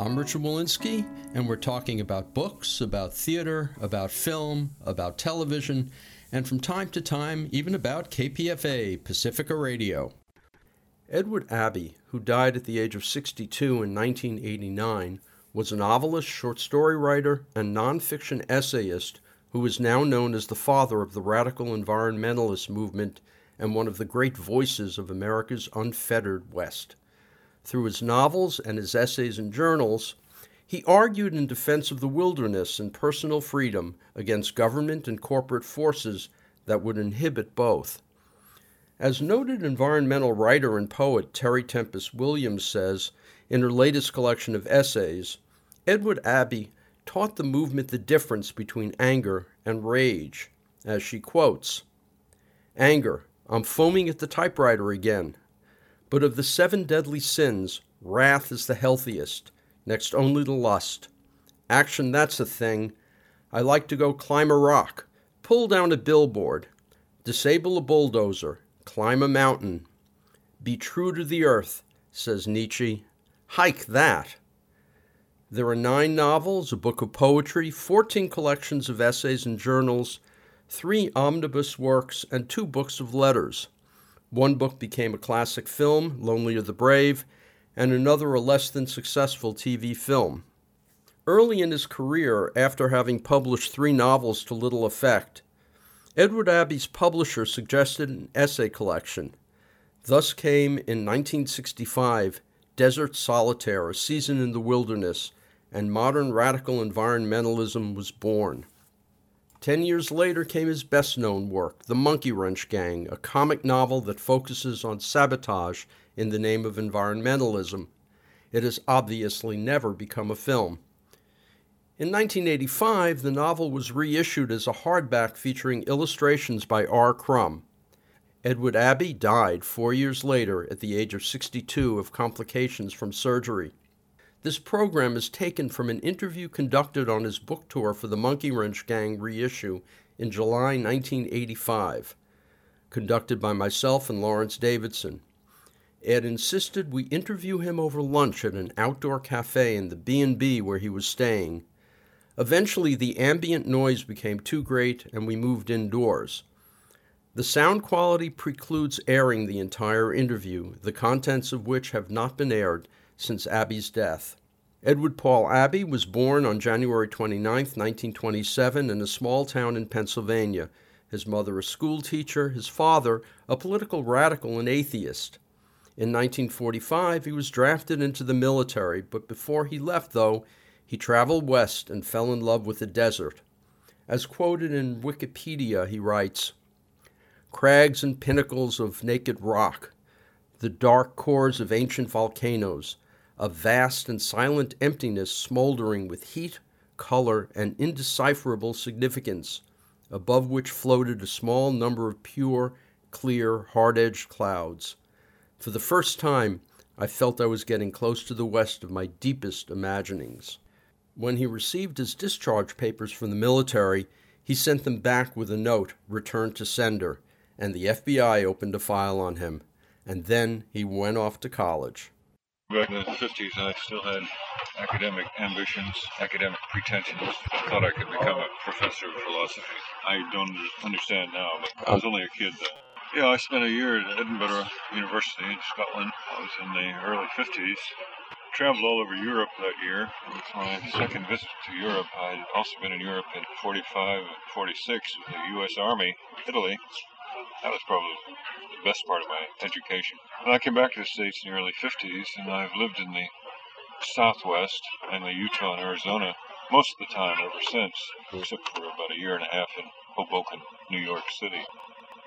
I'm Richard Wolinsky, and we're talking about books, about theater, about film, about television, and from time to time, even about KPFA, Pacifica Radio. Edward Abbey, who died at the age of 62 in 1989, was a novelist, short story writer, and nonfiction essayist who is now known as the father of the radical environmentalist movement and one of the great voices of America's unfettered West. Through his novels and his essays and journals, he argued in defense of the wilderness and personal freedom against government and corporate forces that would inhibit both. As noted environmental writer and poet Terry Tempest Williams says in her latest collection of essays, Edward Abbey taught the movement the difference between anger and rage, as she quotes Anger, I'm foaming at the typewriter again. But of the seven deadly sins, wrath is the healthiest, next only to lust. Action, that's a thing. I like to go climb a rock, pull down a billboard, disable a bulldozer, climb a mountain. Be true to the earth, says Nietzsche. Hike that. There are nine novels, a book of poetry, 14 collections of essays and journals, three omnibus works, and two books of letters. One book became a classic film, Lonely Are the Brave, and another a less than successful TV film. Early in his career, after having published three novels to little effect, Edward Abbey's publisher suggested an essay collection. Thus came in 1965 Desert Solitaire, A Season in the Wilderness, and modern radical environmentalism was born. Ten years later came his best known work, The Monkey Wrench Gang, a comic novel that focuses on sabotage in the name of environmentalism. It has obviously never become a film. In 1985, the novel was reissued as a hardback featuring illustrations by R. Crumb. Edward Abbey died four years later at the age of 62 of complications from surgery. This program is taken from an interview conducted on his book tour for the Monkey Wrench Gang reissue in July 1985, conducted by myself and Lawrence Davidson. Ed insisted we interview him over lunch at an outdoor cafe in the B&B where he was staying. Eventually, the ambient noise became too great and we moved indoors. The sound quality precludes airing the entire interview, the contents of which have not been aired since Abbey's death. Edward Paul Abbey was born on January 29, 1927, in a small town in Pennsylvania. His mother, a school teacher, his father, a political radical and atheist. In 1945, he was drafted into the military, but before he left, though, he traveled west and fell in love with the desert. As quoted in Wikipedia, he writes Crags and pinnacles of naked rock, the dark cores of ancient volcanoes, a vast and silent emptiness smoldering with heat, color, and indecipherable significance, above which floated a small number of pure, clear, hard edged clouds. For the first time, I felt I was getting close to the west of my deepest imaginings. When he received his discharge papers from the military, he sent them back with a note, returned to sender, and the FBI opened a file on him. And then he went off to college. Back in the 50s, I still had academic ambitions, academic pretensions. I thought I could become a professor of philosophy. I don't understand now, but I was only a kid then. Yeah, I spent a year at Edinburgh University in Scotland. I was in the early 50s. Traveled all over Europe that year. It was my second visit to Europe. I'd also been in Europe in 45 and 46 with the U.S. Army, Italy. That was probably the best part of my education. And I came back to the States in the early 50s, and I've lived in the Southwest, mainly Utah and Arizona, most of the time ever since, except for about a year and a half in Hoboken, New York City.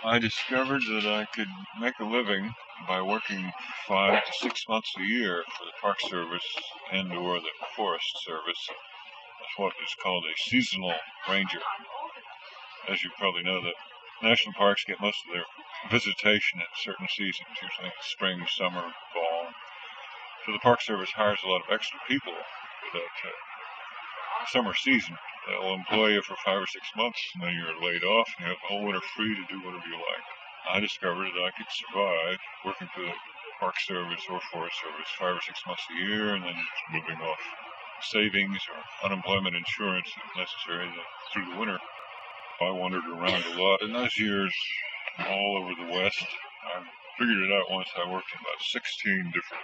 I discovered that I could make a living by working five to six months a year for the Park Service and or the Forest Service as what is called a seasonal ranger. As you probably know, the national parks get most of their visitation at certain seasons, usually spring, summer, fall. So the Park Service hires a lot of extra people for that uh, summer season. They'll employ you for five or six months, and then you're laid off, and you have the winter free to do whatever you like. I discovered that I could survive working for the Park Service or Forest Service five or six months a year, and then living off savings or unemployment insurance if necessary through the winter. I wandered around a lot in those years all over the West. I figured it out once. I worked in about 16 different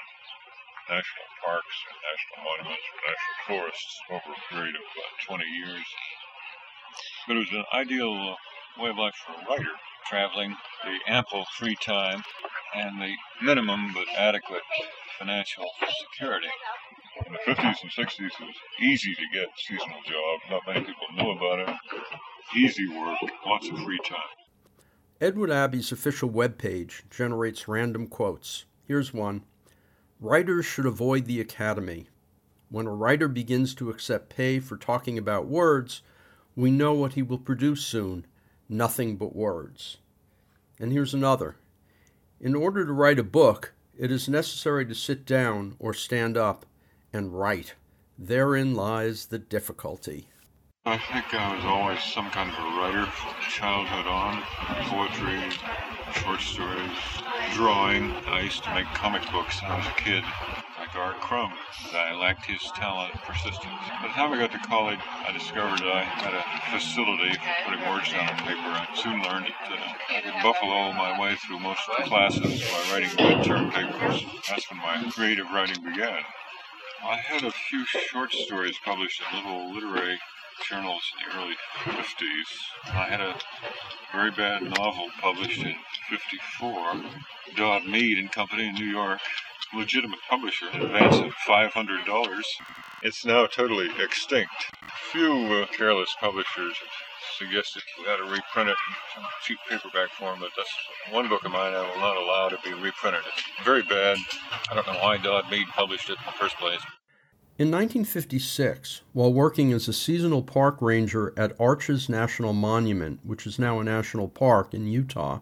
national parks and national monuments and national forests over a period of about 20 years. But it was an ideal way of life for a writer, traveling, the ample free time, and the minimum but adequate financial security. In the 50s and 60s, it was easy to get seasonal job. Not many people knew about it. Easy work, lots of free time. Edward Abbey's official webpage generates random quotes. Here's one Writers should avoid the academy. When a writer begins to accept pay for talking about words, we know what he will produce soon nothing but words. And here's another In order to write a book, it is necessary to sit down or stand up and write. Therein lies the difficulty. I think I was always some kind of a writer from childhood on. Poetry, short stories, drawing. I used to make comic books when I was a kid, like R. Crumb. I lacked his talent and persistence. By the time I got to college, I discovered I had a facility for putting words down on paper. I soon learned that I could buffalo my way through most of the classes by writing good term papers. That's when my creative writing began. I had a few short stories published in little literary journals in the early 50s. I had a very bad novel published in 54. Dodd Mead and Company in New York, legitimate publisher, in advance of $500. It's now totally extinct. Few uh, careless publishers suggested we ought to reprint it in some cheap paperback form, but that's one book of mine I will not allow to be reprinted. It's very bad. I don't know why Dodd Mead published it in the first place. In 1956, while working as a seasonal park ranger at Arches National Monument, which is now a national park in Utah,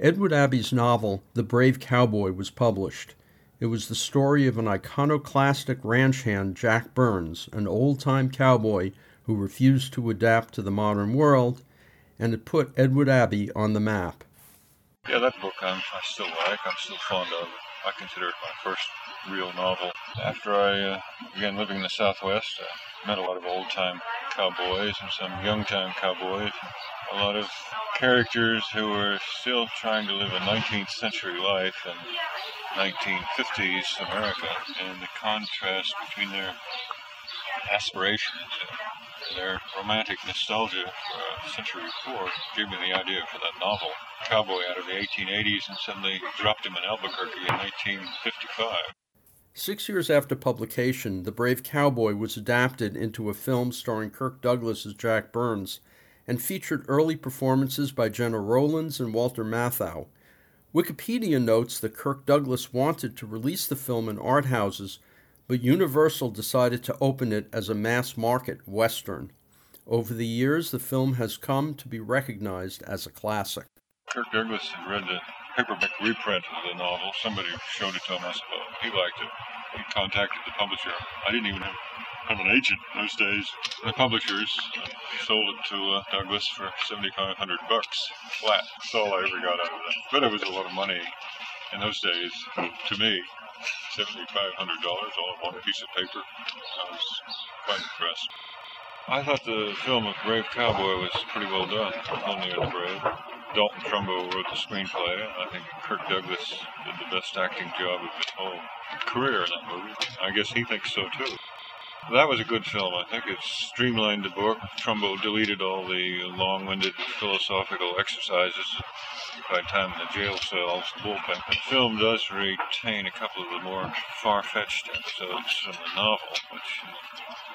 Edward Abbey's novel, The Brave Cowboy, was published. It was the story of an iconoclastic ranch hand, Jack Burns, an old time cowboy who refused to adapt to the modern world, and it put Edward Abbey on the map. Yeah, that book I'm, I still like. I'm still fond of. I consider it my first real novel. After I uh, began living in the Southwest, I met a lot of old time cowboys and some young time cowboys. A lot of characters who were still trying to live a 19th century life in 1950s America, and the contrast between their aspirations their romantic nostalgia for a century before gave me the idea for that novel. Cowboy out of the 1880s and suddenly dropped him in Albuquerque in 1955. Six years after publication, The Brave Cowboy was adapted into a film starring Kirk Douglas as Jack Burns and featured early performances by Gena Rowlands and Walter Matthau. Wikipedia notes that Kirk Douglas wanted to release the film in art houses, but Universal decided to open it as a mass market Western. Over the years, the film has come to be recognized as a classic. Kirk Douglas had read the paperback reprint of the novel. Somebody showed it to him, I suppose. He liked it. He contacted the publisher. I didn't even have, have an agent those days. The publishers sold it to uh, Douglas for 7500 bucks flat. That's all I ever got out of that. But it was a lot of money in those days to me. $7,500 all on one piece of paper. I was quite impressed. I thought the film of Brave Cowboy was pretty well done. Only the Brave. Dalton Trumbo wrote the screenplay, I think Kirk Douglas did the best acting job of his whole career in that movie. I guess he thinks so too. That was a good film. I think it streamlined the book. Trumbo deleted all the long-winded philosophical exercises by time in the jail cells, bullpen. The film does retain a couple of the more far-fetched episodes from the novel, which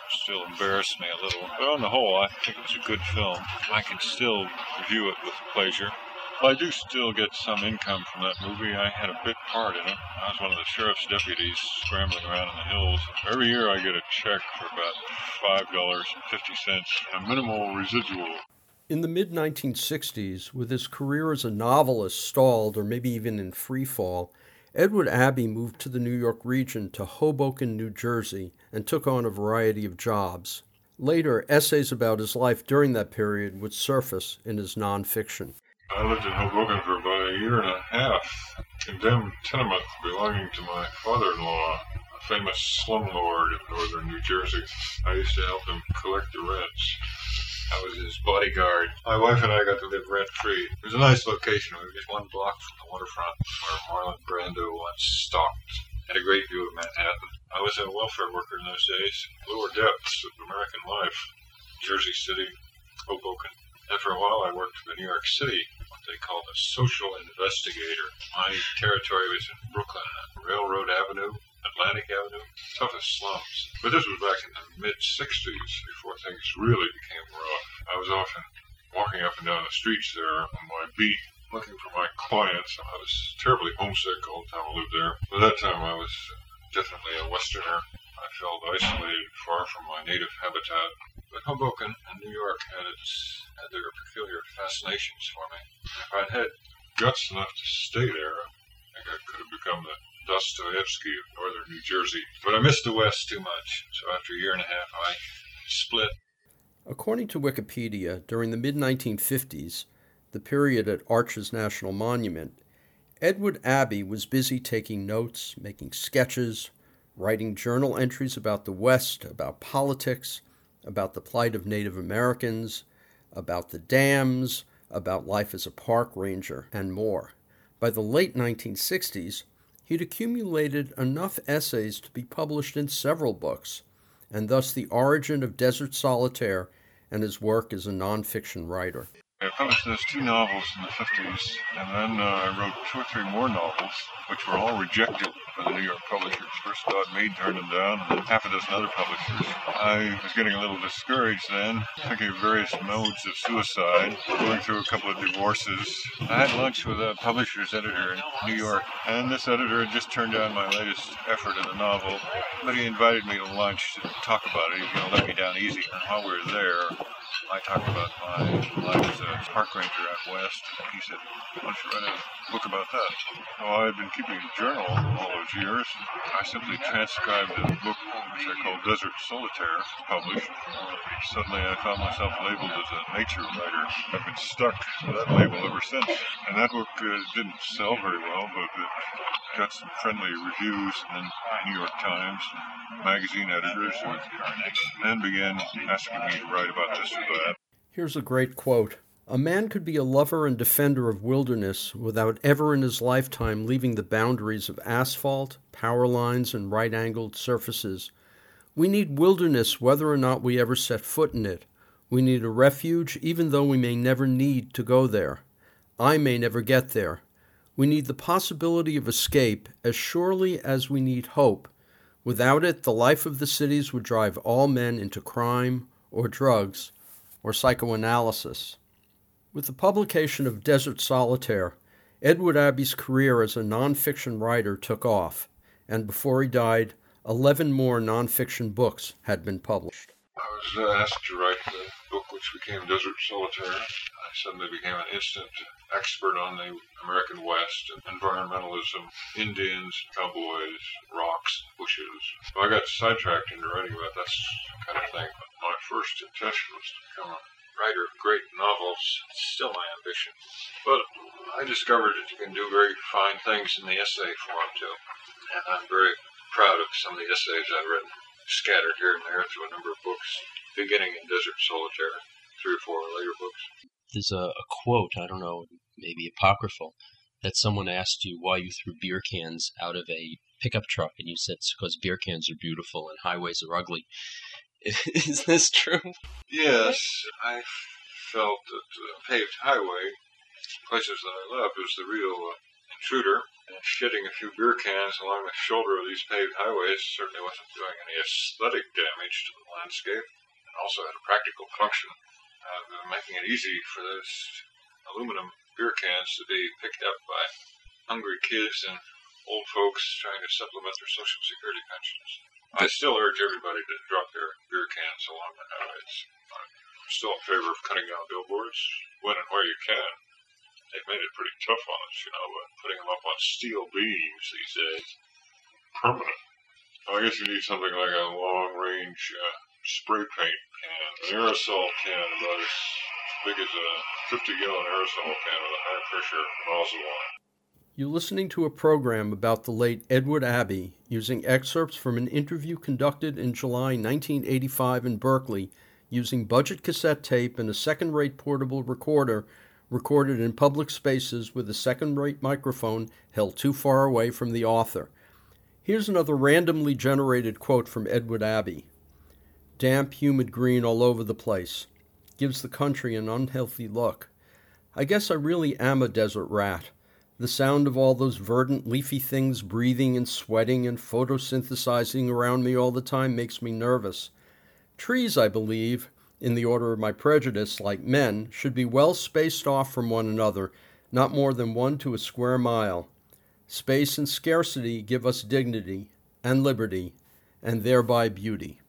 still embarrass me a little. But on the whole, I think it was a good film. I can still view it with pleasure. Well, I do still get some income from that movie. I had a bit part in it. I was one of the sheriff's deputies scrambling around in the hills. Every year I get a check for about $5.50 and a minimal residual. In the mid 1960s, with his career as a novelist stalled or maybe even in free fall, Edward Abbey moved to the New York region to Hoboken, New Jersey, and took on a variety of jobs. Later, essays about his life during that period would surface in his nonfiction. I lived in Hoboken for about a year and a half, condemned tenement belonging to my father-in-law, a famous slumlord in northern New Jersey. I used to help him collect the rents. I was his bodyguard. My wife and I got to live rent free. It was a nice location. We were just one block from the waterfront where Marlon Brando once stalked. Had a great view of Manhattan. I was a welfare worker in those days. Lower depths of American life. Jersey City, Hoboken. After a while I worked for New York City, what they called a social investigator. My territory was in Brooklyn, Railroad Avenue, Atlantic Avenue, toughest slums. But this was back in the mid 60s before things really became rough. I was often walking up and down the streets there on my beat looking for my clients. I was terribly homesick all the time I lived there. By that time, I was uh, definitely a Westerner. I felt isolated, far from my native habitat. But Hoboken and New York had, its, had their peculiar fascinations for me. If I'd had guts enough to stay there, I think I could have become the Dostoevsky of northern New Jersey. But I missed the West too much, so after a year and a half, I split. According to Wikipedia, during the mid 1950s, the period at Arches National Monument, Edward Abbey was busy taking notes, making sketches, writing journal entries about the West, about politics, about the plight of Native Americans, about the dams, about life as a park ranger, and more. By the late 1960s, he'd accumulated enough essays to be published in several books, and thus the origin of Desert Solitaire and his work as a nonfiction writer. I published those two novels in the 50s, and then uh, I wrote two or three more novels, which were all rejected by the New York publishers. First Dodd Mead turned them down, and then half a dozen other publishers. I was getting a little discouraged then, thinking of various modes of suicide, going through a couple of divorces. I had lunch with a publisher's editor in New York, and this editor had just turned down my latest effort in a novel, but he invited me to lunch to talk about it. He was going to let me down easy, and while we were there, I talked about my life as a park ranger out west. And he said, why don't you write a book about that? Well, I had been keeping a journal all those years. I simply transcribed a book which I called Desert Solitaire, published. Suddenly I found myself labeled as a nature writer. I've been stuck with that label ever since. And that book uh, didn't sell very well, but it got some friendly reviews in the New York Times, magazine editors, and then began asking me to write about this. Here's a great quote. A man could be a lover and defender of wilderness without ever in his lifetime leaving the boundaries of asphalt, power lines, and right angled surfaces. We need wilderness whether or not we ever set foot in it. We need a refuge even though we may never need to go there. I may never get there. We need the possibility of escape as surely as we need hope. Without it, the life of the cities would drive all men into crime or drugs or psychoanalysis. With the publication of Desert Solitaire, Edward Abbey's career as a nonfiction writer took off, and before he died, 11 more nonfiction books had been published. I was asked to write the book which became Desert Solitaire. I suddenly became an instant expert on the American West and environmentalism, Indians, cowboys, rocks, bushes. So I got sidetracked into writing about that kind of thing. My first intention was to become a writer of great novels. It's still my ambition. But I discovered that you can do very fine things in the essay form too. And I'm very proud of some of the essays I've written, scattered here and there through a number of books, beginning in Desert Solitaire, three or four later books there's a, a quote, I don't know, maybe apocryphal, that someone asked you why you threw beer cans out of a pickup truck, and you said it's because beer cans are beautiful and highways are ugly. Is this true? Yes, I felt that the paved highway, places that I love, is the real uh, intruder. And shitting a few beer cans along the shoulder of these paved highways certainly wasn't doing any aesthetic damage to the landscape, and also had a practical function uh, making it easy for those aluminum beer cans to be picked up by hungry kids and old folks trying to supplement their Social Security pensions. I still urge everybody to drop their beer cans along the highways. I'm still in favor of cutting down billboards when and where you can. They've made it pretty tough on us, you know, but putting them up on steel beams these days, permanent. I guess you need something like a long-range uh, spray paint can, an aerosol can about as big as a 50-gallon aerosol can with a high-pressure nozzle on it. You're listening to a program about the late Edward Abbey using excerpts from an interview conducted in July 1985 in Berkeley using budget cassette tape and a second rate portable recorder recorded in public spaces with a second rate microphone held too far away from the author. Here's another randomly generated quote from Edward Abbey Damp, humid green all over the place. Gives the country an unhealthy look. I guess I really am a desert rat. The sound of all those verdant, leafy things breathing and sweating and photosynthesizing around me all the time makes me nervous. Trees, I believe, in the order of my prejudice, like men, should be well spaced off from one another, not more than one to a square mile. Space and scarcity give us dignity and liberty, and thereby beauty.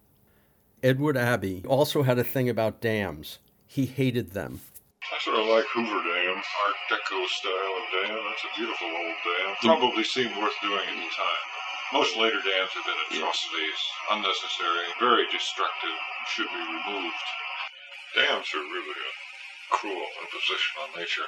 Edward Abbey also had a thing about dams. He hated them. I sort of like Hoover Dam, Art Deco style of dam. That's a beautiful old dam. Probably seemed worth doing at the time. Most later dams have been atrocities, unnecessary, very destructive, should be removed. Dams are really a cruel imposition on nature.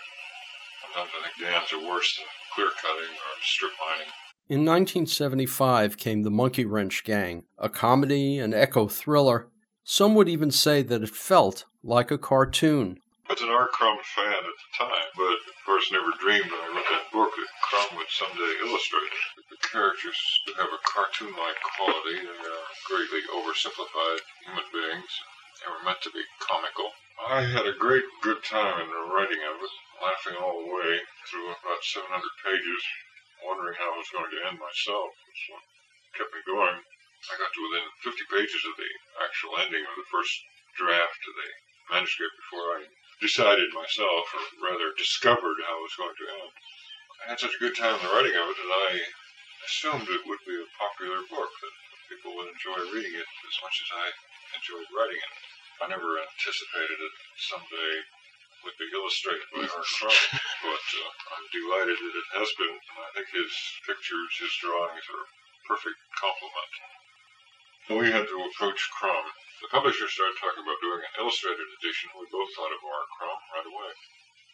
Sometimes I think dams are worse than clear cutting or strip mining. In 1975 came The Monkey Wrench Gang, a comedy and eco thriller. Some would even say that it felt like a cartoon was an R. Crumb fan at the time, but of course never dreamed when I wrote that book that Crumb would someday illustrate it. The characters have a cartoon-like quality. They are greatly oversimplified human beings. They were meant to be comical. I had a great good time in the writing of it, laughing all the way through about 700 pages, wondering how I was going to end myself. That's what kept me going. I got to within 50 pages of the actual ending of the first draft of the manuscript before I decided myself, or rather discovered how it was going to end. I had such a good time in the writing of it that I assumed it would be a popular book, that people would enjoy reading it as much as I enjoyed writing it. I never anticipated it someday would be illustrated by R. Crumb, but uh, I'm delighted that it has been, and I think his pictures, his drawings are a perfect complement. We had to approach Crumb the publisher started talking about doing an illustrated edition. We both thought of R. Crumb right away.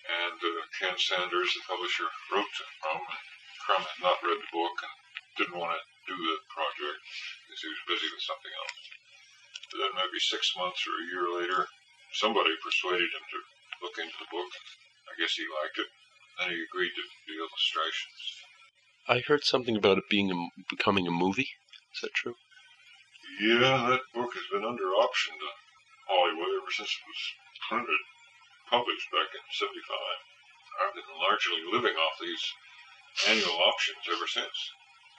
And uh, Ken Sanders, the publisher, wrote to Crumb, and Crumb had not read the book and didn't want to do the project because he was busy with something else. But then maybe six months or a year later, somebody persuaded him to look into the book. I guess he liked it. Then he agreed to the illustrations. I heard something about it being a, becoming a movie. Is that true? Yeah, that book has been under option to Hollywood ever since it was printed, published back in 75. I've been largely living off these annual options ever since.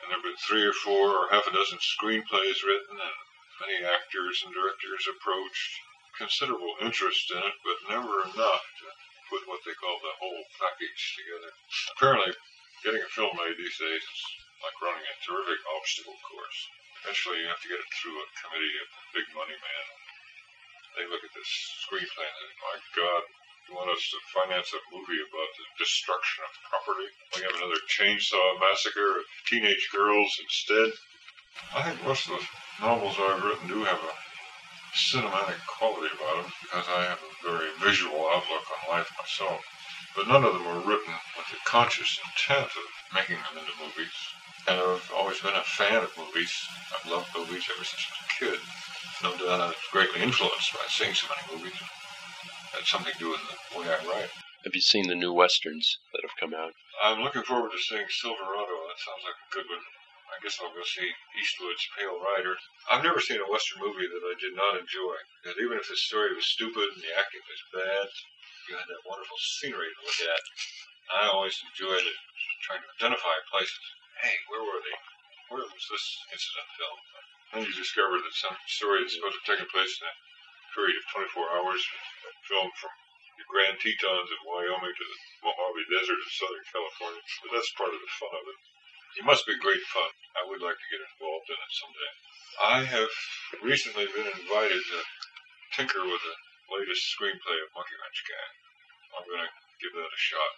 And there have been three or four or half a dozen screenplays written, and many actors and directors approached. Considerable interest in it, but never enough to put what they call the whole package together. Apparently, getting a film made these days is like running a terrific obstacle course. Eventually, you have to get it through a committee of big money men. They look at this screenplay and think, my God, you want us to finance a movie about the destruction of property? We have another chainsaw massacre of teenage girls instead. I think most of the novels I've written do have a cinematic quality about them because I have a very visual outlook on life myself. But none of them were written with the conscious intent of making them into movies. And I've always been a fan of movies. I've loved movies ever since I was a kid. No doubt I was greatly influenced by seeing so many movies. It had something to do with the way I write. Have you seen the new westerns that have come out? I'm looking forward to seeing Silverado. That sounds like a good one. I guess I'll go see Eastwood's Pale Rider. I've never seen a western movie that I did not enjoy. Because even if the story was stupid and the acting was bad, you had that wonderful scenery to look at. I always enjoyed it, trying to identify places hey, where were they? Where was this incident filmed? Then you discover that some story is supposed to taken place in a period of 24 hours, filmed from the Grand Tetons of Wyoming to the Mojave Desert of Southern California. But that's part of the fun of it. It must be great fun. I would like to get involved in it someday. I have recently been invited to tinker with the latest screenplay of Monkey Wrench Gang. I'm going to give that a shot.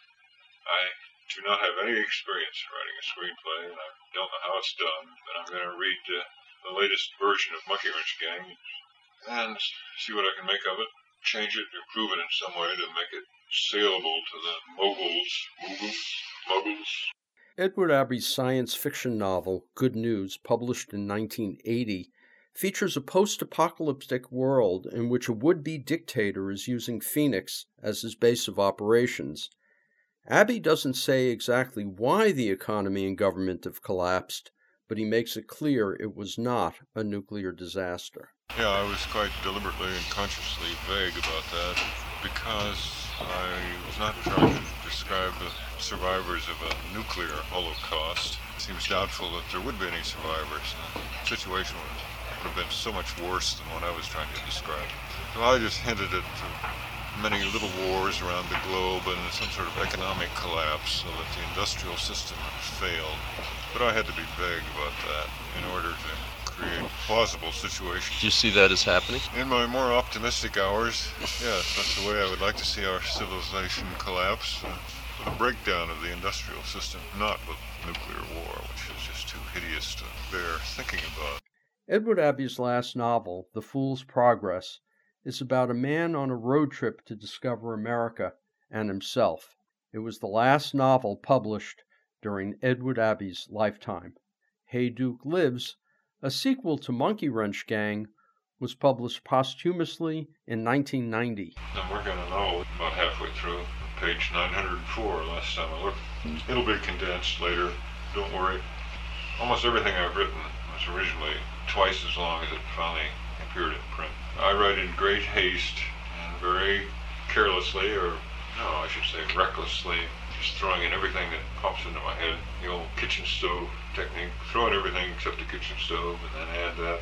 I do not have any experience in writing a screenplay, and I don't know how it's done, but I'm going to read uh, the latest version of Monkey Wrench Gang and see what I can make of it, change it, improve it in some way to make it saleable to the moguls, moguls, moguls. Edward Abbey's science fiction novel, Good News, published in 1980, features a post apocalyptic world in which a would be dictator is using Phoenix as his base of operations. Abbey doesn't say exactly why the economy and government have collapsed, but he makes it clear it was not a nuclear disaster. Yeah, I was quite deliberately and consciously vague about that because I was not trying to describe the survivors of a nuclear holocaust. It seems doubtful that there would be any survivors. The situation would have been so much worse than what I was trying to describe. So I just hinted at many little wars around the globe and some sort of economic collapse so that the industrial system failed. But I had to be vague about that in order to create plausible situations. Do you see that as happening? In my more optimistic hours, yes, that's the way I would like to see our civilization collapse. Uh, with a breakdown of the industrial system, not with nuclear war, which is just too hideous to bear thinking about. Edward Abbey's last novel, The Fool's Progress, is about a man on a road trip to discover America and himself. It was the last novel published during Edward Abbey's lifetime. Hayduke Lives, a sequel to Monkey Wrench Gang, was published posthumously in 1990. And we're going to know about halfway through page 904 last time I looked. It'll be condensed later, don't worry. Almost everything I've written was originally twice as long as it finally appeared in print. I write in great haste and very carelessly, or no, I should say recklessly, just throwing in everything that pops into my head. The old kitchen stove technique, throw in everything except the kitchen stove and then add that.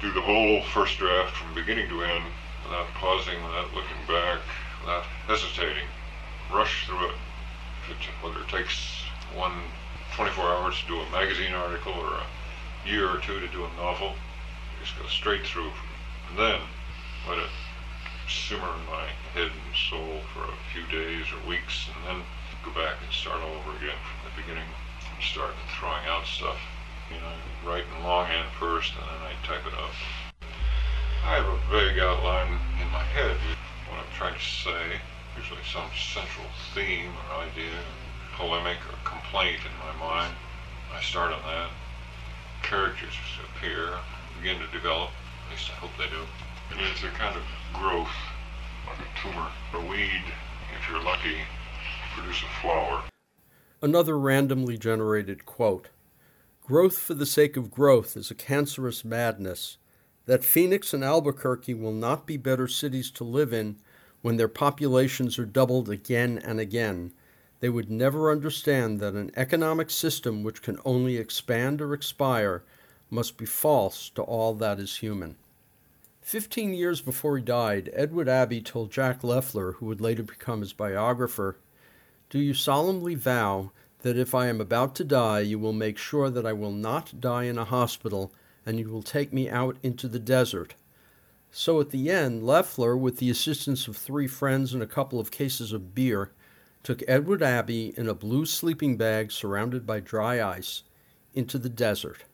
Do the whole first draft from beginning to end without pausing, without looking back, without hesitating rush through it. Whether it takes one 24 hours to do a magazine article or a year or two to do a novel, just go straight through. And then let it simmer in my head and soul for a few days or weeks, and then go back and start all over again from the beginning and start throwing out stuff. You know, write in longhand first, and then I type it up. I have a vague outline in my head what I'm trying to say usually some central theme or idea, polemic or complaint in my mind. I start on that. Characters appear, begin to develop. At least I hope they do. And it's a kind of growth, like a tumor. A weed, if you're lucky, produce a flower. Another randomly generated quote Growth for the sake of growth is a cancerous madness. That Phoenix and Albuquerque will not be better cities to live in when their populations are doubled again and again, they would never understand that an economic system which can only expand or expire must be false to all that is human. Fifteen years before he died, Edward Abbey told Jack Loeffler, who would later become his biographer, Do you solemnly vow that if I am about to die, you will make sure that I will not die in a hospital and you will take me out into the desert? So at the end, Loeffler, with the assistance of three friends and a couple of cases of beer, took Edward Abbey in a blue sleeping bag surrounded by dry ice into the desert.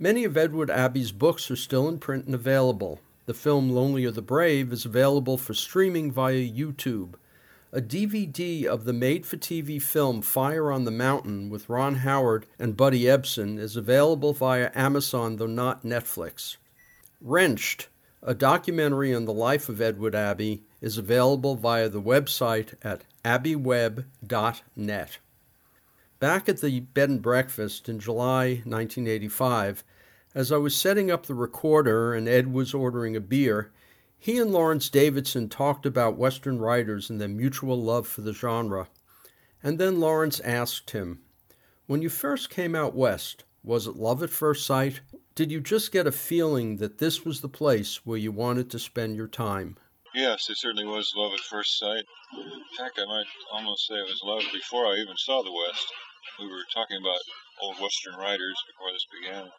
Many of Edward Abbey's books are still in print and available. The film Lonely Are the Brave is available for streaming via YouTube. A DVD of the made for TV film Fire on the Mountain with Ron Howard and Buddy Ebsen is available via Amazon, though not Netflix. Wrenched a documentary on the life of Edward Abbey is available via the website at abbeyweb.net. Back at the bed and breakfast in July 1985, as I was setting up the recorder and Ed was ordering a beer, he and Lawrence Davidson talked about Western writers and their mutual love for the genre. And then Lawrence asked him, When you first came out west, was it love at first sight did you just get a feeling that this was the place where you wanted to spend your time? Yes, it certainly was love at first sight. In fact, I might almost say it was love before I even saw the West. We were talking about old Western writers before this began.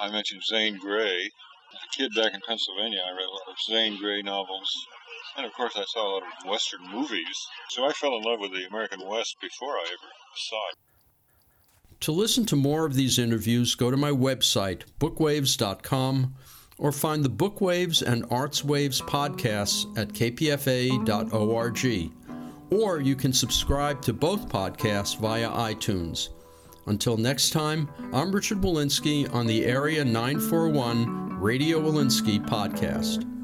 I mentioned Zane Grey. As a kid back in Pennsylvania, I read a lot of Zane Grey novels. And of course, I saw a lot of Western movies. So I fell in love with the American West before I ever saw it. To listen to more of these interviews, go to my website, bookwaves.com, or find the Bookwaves and Arts Waves podcasts at kpfa.org. Or you can subscribe to both podcasts via iTunes. Until next time, I'm Richard Wolinsky on the Area 941 Radio Wolinsky podcast.